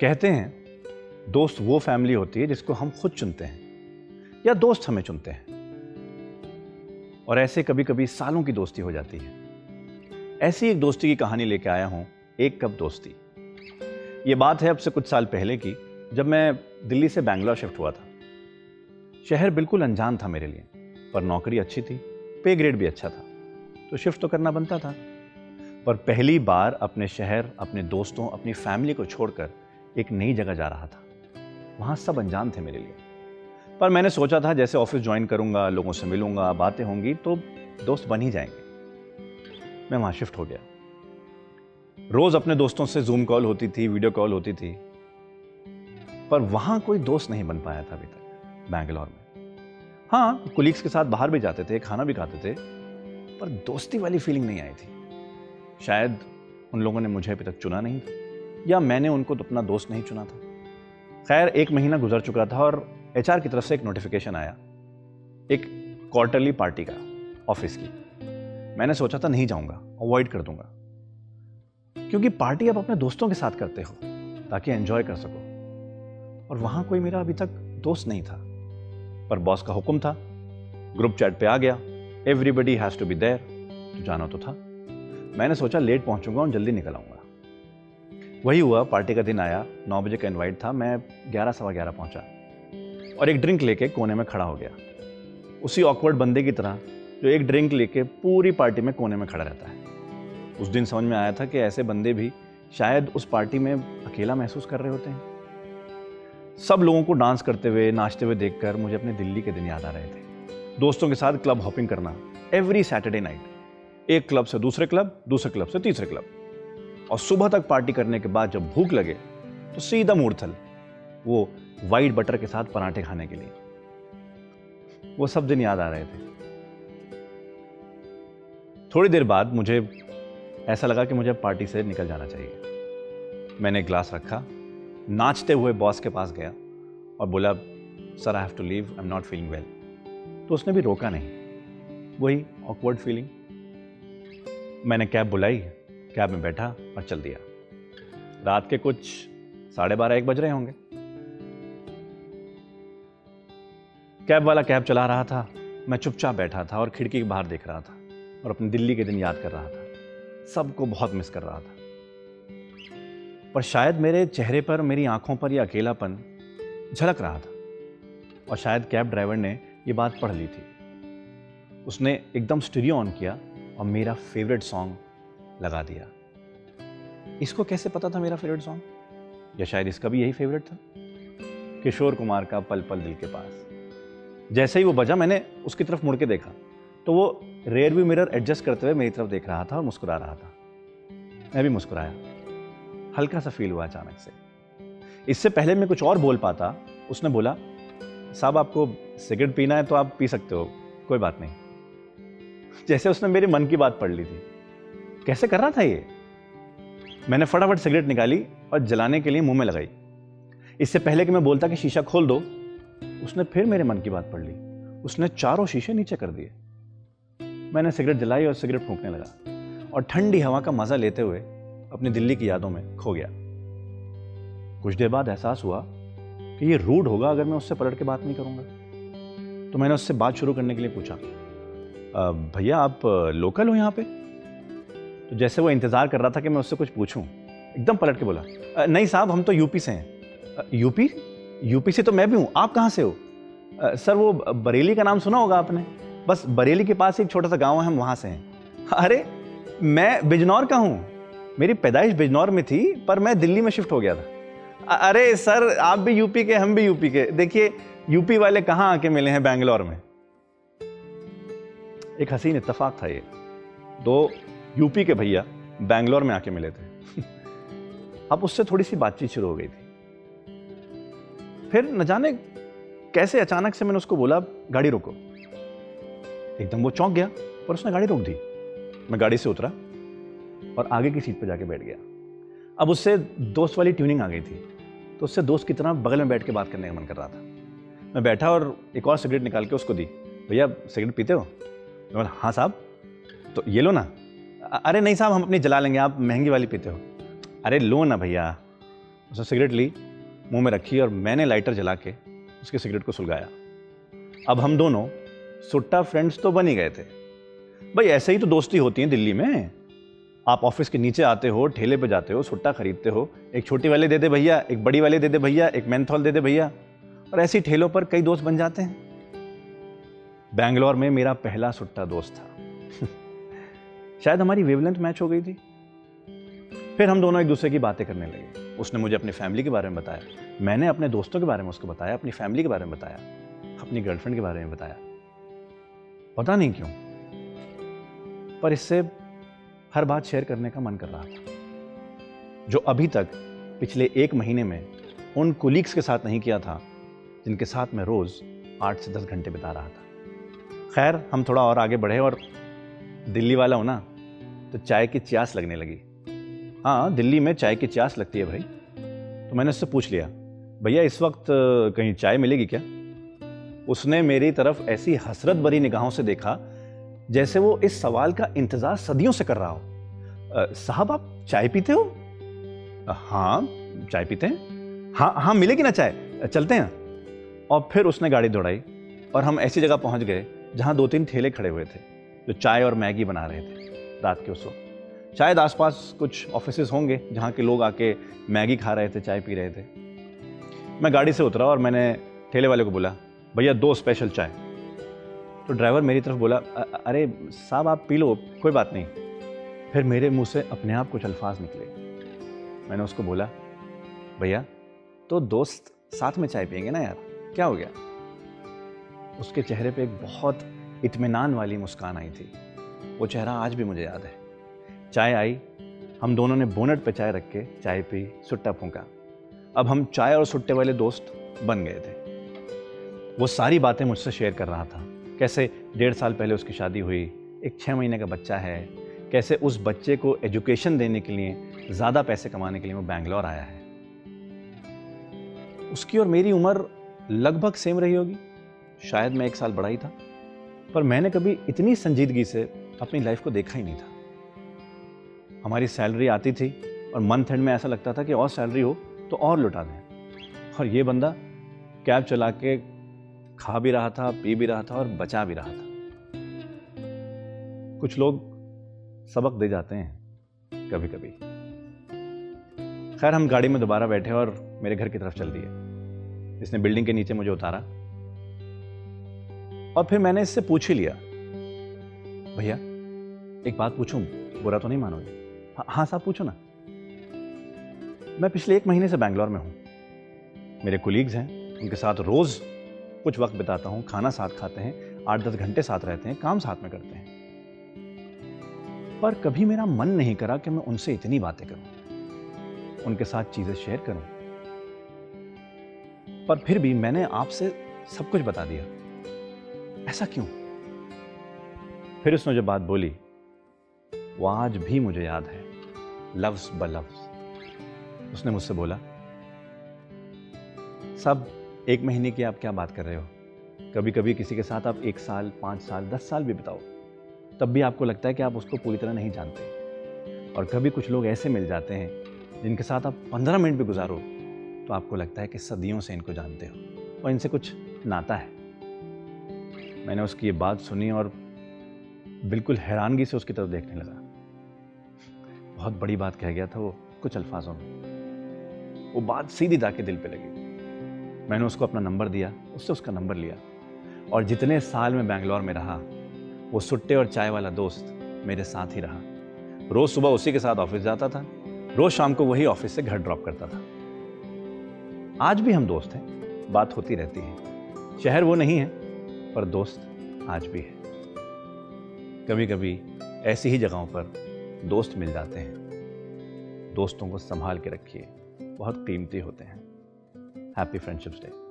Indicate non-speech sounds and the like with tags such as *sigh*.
कहते हैं, दोस्त वो फैमिली होती है जिसको हम खुद चुनते हैं, या दोस्त हमें चुनते हैं। और ऐसे कभी कभी सालों की दोस्ती हो जाती है। ऐसी एक दोस्ती की कहानी लेके आया हूँ, एक कप दोस्ती। ये बात है अब से कुछ साल पहले की, जब मैं दिल्ली से बैंगलोर शिफ्ट हुआ था। शहर बिल्कुल अनजान था मेरे लिए, पर नौकरी अच्छी थी, पे ग्रेड भी अच्छा था तो शिफ्ट तो करना बनता था। पर पहली बार अपने शहर, अपने दोस्तों, अपनी फैमिली को छोड़कर एक नई जगह जा रहा था। वहाँ सब अनजान थे मेरे लिए। पर मैंने सोचा था, जैसे ऑफ़िस ज्वाइन करूँगा, लोगों से मिलूँगा, बातें होंगी तो दोस्त बन ही जाएँगे। मैं वहाँ शिफ्ट हो गया। रोज अपने दोस्तों से जूम कॉल होती थी, वीडियो कॉल होती थी। पर वहाँ कोई दोस्त नहीं बन पाया था अभी तक, बैंगलोर में। हाँ कुलीग्स के साथ बाहर भी जाते थे, खाना भी खाते थे, पर दोस्ती वाली फीलिंग नहीं आई थी। शायद उन लोगों ने मुझे अभी तक चुना नहीं था। या मैंने उनको तो अपना दोस्त नहीं चुना था। खैर, एक महीना गुजर चुका था और एचआर की तरफ़ से एक नोटिफिकेशन आया। एक क्वार्टरली पार्टी का ऑफ़िस की। मैंने सोचा था नहीं जाऊँगा अवॉइड कर दूँगा। क्योंकि पार्टी आप अपने दोस्तों के साथ करते हो, ताकि एंजॉय कर सको। और वहाँ कोई मेरा अभी तक दोस्त नहीं था। पर बॉस का हुक्म था। ग्रुप चैट पे आ गया। Everybody has to be there तो जाना तो था। मैंने सोचा लेट पहुंचूँगा और जल्दी निकल आऊँगा। वही हुआ, पार्टी का दिन आया, नौ बजे का इनवाइट था, मैं ग्यारह, सवा ग्यारह पहुँचा। और एक ड्रिंक लेके कोने में खड़ा हो गया। उसी ऑकवर्ड बंदे की तरह, जो एक ड्रिंक लेके पूरी पार्टी में कोने में खड़ा रहता है। उस दिन समझ में आया था कि ऐसे बंदे भी शायद उस पार्टी में अकेला महसूस कर रहे होते हैं। सब लोगों को डांस करते हुए, नाचते हुए देखकर मुझे अपने दिल्ली के दिन याद आ रहे थे। दोस्तों के साथ क्लब हॉपिंग करना एवरी सैटरडे नाइट एक क्लब से दूसरे क्लब दूसरे क्लब से तीसरे क्लब और सुबह तक पार्टी करने के बाद जब भूख लगे तो सीधा मूर्थल, वो वाइट बटर के साथ पराठे खाने के लिए। वो सब दिन याद आ रहे थे। थोड़ी देर बाद मुझे ऐसा लगा कि मुझे पार्टी से निकल जाना चाहिए। मैंने ग्लास रखा, नाचते हुए बॉस के पास गया और बोला sir I have to leave I am not feeling well तो उसने भी रोका नहीं। वही ऑकवर्ड फीलिंग मैंने कैब बुलाई कैब में बैठा और चल दिया। रात के कुछ साढ़े बारह, एक बज रहे होंगे। कैब वाला कैब चला रहा था। मैं चुपचाप बैठा था और खिड़की के बाहर देख रहा था और अपने दिल्ली के दिन याद कर रहा था। सबको बहुत मिस कर रहा था। पर शायद मेरे चेहरे पर, मेरी आँखों पर यह अकेलापन झलक रहा था और शायद कैब ड्राइवर ने ये बात पढ़ ली थी। उसने एकदम स्टूडियो ऑन किया और मेरा फेवरेट सॉन्ग लगा दिया। इसको कैसे पता था मेरा फेवरेट सॉन्ग या शायद इसका भी यही फेवरेट था? किशोर कुमार का पल पल दिल के पास। जैसे ही वो बजा, मैंने उसकी तरफ़ मुड़ के देखा। तो वो रेयर व्यू मिरर एडजस्ट करते हुए मेरी तरफ़ देख रहा था और मुस्कुरा रहा था। मैं भी मुस्कुराया। हल्का सा फील हुआ अचानक से। इससे पहले मैं कुछ और बोल पाता। उसने बोला, साहब, आपको सिगरेट पीना है तो आप पी सकते हो। कोई बात नहीं। जैसे उसने मेरे मन की बात पढ़ ली थी। कैसे कर रहा था ये? मैंने फटाफट सिगरेट निकाली और जलाने के लिए मुँह में लगाई। इससे पहले कि मैं बोलता कि शीशा खोल दो, उसने फिर मेरे मन की बात पढ़ ली। उसने चारों शीशे नीचे कर दिए। मैंने सिगरेट जलाई और सिगरेट फूकने लगा और ठंडी हवा का मज़ा लेते हुए अपनी दिल्ली की यादों में खो गया। कुछ देर बाद एहसास हुआ कि ये रूड होगा अगर मैं उससे पलट के बात नहीं करूँगा। तो मैंने उससे बात शुरू करने के लिए पूछा भैया आप लोकल हो यहाँ पे? तो जैसे वो इंतज़ार कर रहा था कि मैं उससे कुछ पूछूँ, एकदम पलट के बोला नहीं साहब, हम तो यूपी से हैं। यूपी? यूपी से तो मैं भी हूँ, आप कहाँ से हो? सर, वो बरेली का नाम सुना होगा आपने। बस बरेली के पास एक छोटा सा गाँव है, हम वहाँ से हैं। *laughs* अरे, मैं बिजनौर का हूँ। मेरी पैदाइश बिजनौर में थी, पर मैं दिल्ली में शिफ्ट हो गया था। अरे सर, आप भी यूपी के, हम भी यूपी के। देखिए, यूपी वाले कहाँ आके मिले हैं बैंगलोर में? एक हसीन इतफाक था ये। दो यूपी के भैया बैंगलोर में आके मिले थे। अब उससे थोड़ी सी बातचीत शुरू हो गई थी। फिर न जाने कैसे अचानक से मैंने उसको बोला, गाड़ी रोको। एकदम वो चौंक गया और उसने गाड़ी रोक दी। मैं गाड़ी से उतरा और आगे की सीट पर जाके बैठ गया। अब उससे दोस्त वाली ट्यूनिंग आ गई थी तो उससे दोस्त की तरह बगल में बैठ के बात करने का मन कर रहा था। मैं बैठा और एक और सिगरेट निकाल के उसको दी, भैया, सिगरेट पीते हो? मैं बोला हाँ साहब। तो ये लो ना। अरे नहीं साहब, हम अपनी जला लेंगे, आप महँगी वाली पीते हो। अरे लो ना भैया, उसने सिगरेट ली, मुँह में रखी और मैंने लाइटर जला के उसके सिगरेट को सुलगाया। अब हम दोनों सुट्टा फ्रेंड्स तो बन ही गए थे। भाई ऐसे ही तो दोस्ती होती है दिल्ली में। आप ऑफ़िस के नीचे आते हो, ठेले पे जाते हो, सुट्टा खरीदते हो, एक छोटी वाले दे दे भैया, एक बड़ी वाले दे दे भैया, एक मैंथॉल दे दे भैया, और ऐसी ठेलों पर कई दोस्त बन जाते हैं। बैंगलोर में मेरा पहला सुट्टा दोस्त था। *laughs* शायद हमारी वेवलेंथ मैच हो गई थी। फिर हम दोनों एक दूसरे की बातें करने लगे। उसने मुझे अपनी फैमिली के बारे में बताया। मैंने अपने दोस्तों के बारे में उसको बताया, अपनी फैमिली के बारे में बताया, अपनी गर्लफ्रेंड के बारे में बताया। पता नहीं क्यों, पर इससे हर बात शेयर करने का मन कर रहा था। जो अभी तक, पिछले एक महीने में उन कुलीग्स के साथ नहीं किया था, जिनके साथ मैं रोज़ आठ से दस घंटे बिता रहा था। खैर, हम थोड़ा और आगे बढ़े और दिल्ली वाला हो ना तो चाय की चास लगने लगी। हाँ दिल्ली में चाय की चास लगती है भाई। तो मैंने उससे पूछ लिया, भैया, इस वक्त कहीं चाय मिलेगी क्या? उसने मेरी तरफ़ ऐसी हसरत भरी निगाहों से देखा, जैसे वो इस सवाल का इंतज़ार सदियों से कर रहा हो। साहब, आप चाय पीते हो? हाँ चाय पीते हैं। हाँ हाँ मिलेगी ना चाय? चलते हैं। और फिर उसने गाड़ी दौड़ाई, और हम ऐसी जगह पहुँच गए, जहाँ दो तीन ठेले खड़े हुए थे। जो चाय और मैगी बना रहे थे रात के उस वक्त। शायद आसपास कुछ ऑफ़िस होंगे जहाँ के लोग आके मैगी खा रहे थे, चाय पी रहे थे। मैं गाड़ी से उतरा और मैंने ठेले वाले को बोला, भैया, दो स्पेशल चाय। तो ड्राइवर मेरी तरफ़ बोला अरे, साहब, आप पी लो, कोई बात नहीं। फिर मेरे मुँह से अपने आप कुछ अल्फाज निकले। मैंने उसको बोला, भैया तो दोस्त साथ में चाय पियेंगे ना यार? क्या हो गया? उसके चेहरे पे एक बहुत इत्मीनान वाली मुस्कान आई थी। वो चेहरा आज भी मुझे याद है। चाय आई, हम दोनों ने बोनट पे चाय रख के चाय पी, सुट्टा फूका। अब हम चाय और सुट्टे वाले दोस्त बन गए थे। वो सारी बातें मुझसे शेयर कर रहा था। कैसे डेढ़ साल पहले उसकी शादी हुई, एक छः महीने का बच्चा है, कैसे उस बच्चे को एजुकेशन देने के लिए, ज़्यादा पैसे कमाने के लिए वो बैंगलोर आया है। उसकी और मेरी उम्र लगभग सेम रही होगी। शायद मैं एक साल बड़ा ही था। पर मैंने कभी इतनी संजीदगी से अपनी लाइफ को देखा ही नहीं था। हमारी सैलरी आती थी और मंथ एंड में ऐसा लगता था कि और सैलरी हो तो और लुटा दें। और ये बंदा कैब चला के खा भी रहा था, पी भी रहा था और बचा भी रहा था। कुछ लोग सबक दे जाते हैं कभी कभी खैर, हम गाड़ी में दोबारा बैठे और मेरे घर की तरफ़ चल दिए। इसने बिल्डिंग के नीचे मुझे उतारा। और फिर मैंने इससे पूछ ही लिया भैया एक बात पूछूँ? बुरा तो नहीं मानोगे? हाँ, हाँ साहब पूछो ना। मैं पिछले एक महीने से बैंगलोर में हूँ। मेरे कुलीग्स हैं उनके साथ रोज कुछ वक्त बिताता हूँ खाना साथ खाते हैं आठ दस घंटे साथ रहते हैं काम साथ में करते हैं। पर कभी मेरा मन नहीं करा कि मैं उनसे इतनी बातें करूँ। उनके साथ चीज़ें शेयर करूँ। पर फिर भी मैंने आपसे सब कुछ बता दिया। ऐसा क्यों? फिर उसने जो बात बोली, वो आज भी मुझे याद है। लफ्ज ब लफ्ज। उसने मुझसे बोला सब एक महीने की आप क्या बात कर रहे हो? कभी कभी किसी के साथ आप एक साल, पाँच साल, दस साल भी बिताओ। तब भी आपको लगता है कि आप उसको पूरी तरह नहीं जानते। और कभी कुछ लोग ऐसे मिल जाते हैं, जिनके साथ आप पंद्रह मिनट भी गुजारो तो आपको लगता है कि सदियों से इनको जानते हो। और इनसे कुछ नाता है। मैंने उसकी ये बात सुनी और बिल्कुल हैरानगी से उसकी तरफ़ देखने लगा। बहुत बड़ी बात कह गया था वो, कुछ अल्फाजों में। वो बात सीधी जाके दिल पे लगी। मैंने उसको अपना नंबर दिया, उससे उसका नंबर लिया। और जितने साल में बैंगलोर में रहा, वो सुट्टे और चाय वाला दोस्त मेरे साथ ही रहा। रोज सुबह उसी के साथ ऑफ़िस जाता था, रोज शाम को वही ऑफ़िस से घर ड्रॉप करता था। आज भी हम दोस्त हैं, बात होती रहती है। शहर वो नहीं है पर दोस्त आज भी है। कभी कभी ऐसी ही जगहों पर दोस्त मिल जाते हैं। दोस्तों को संभाल के रखिए। बहुत कीमती होते हैं। Happy friendships Day.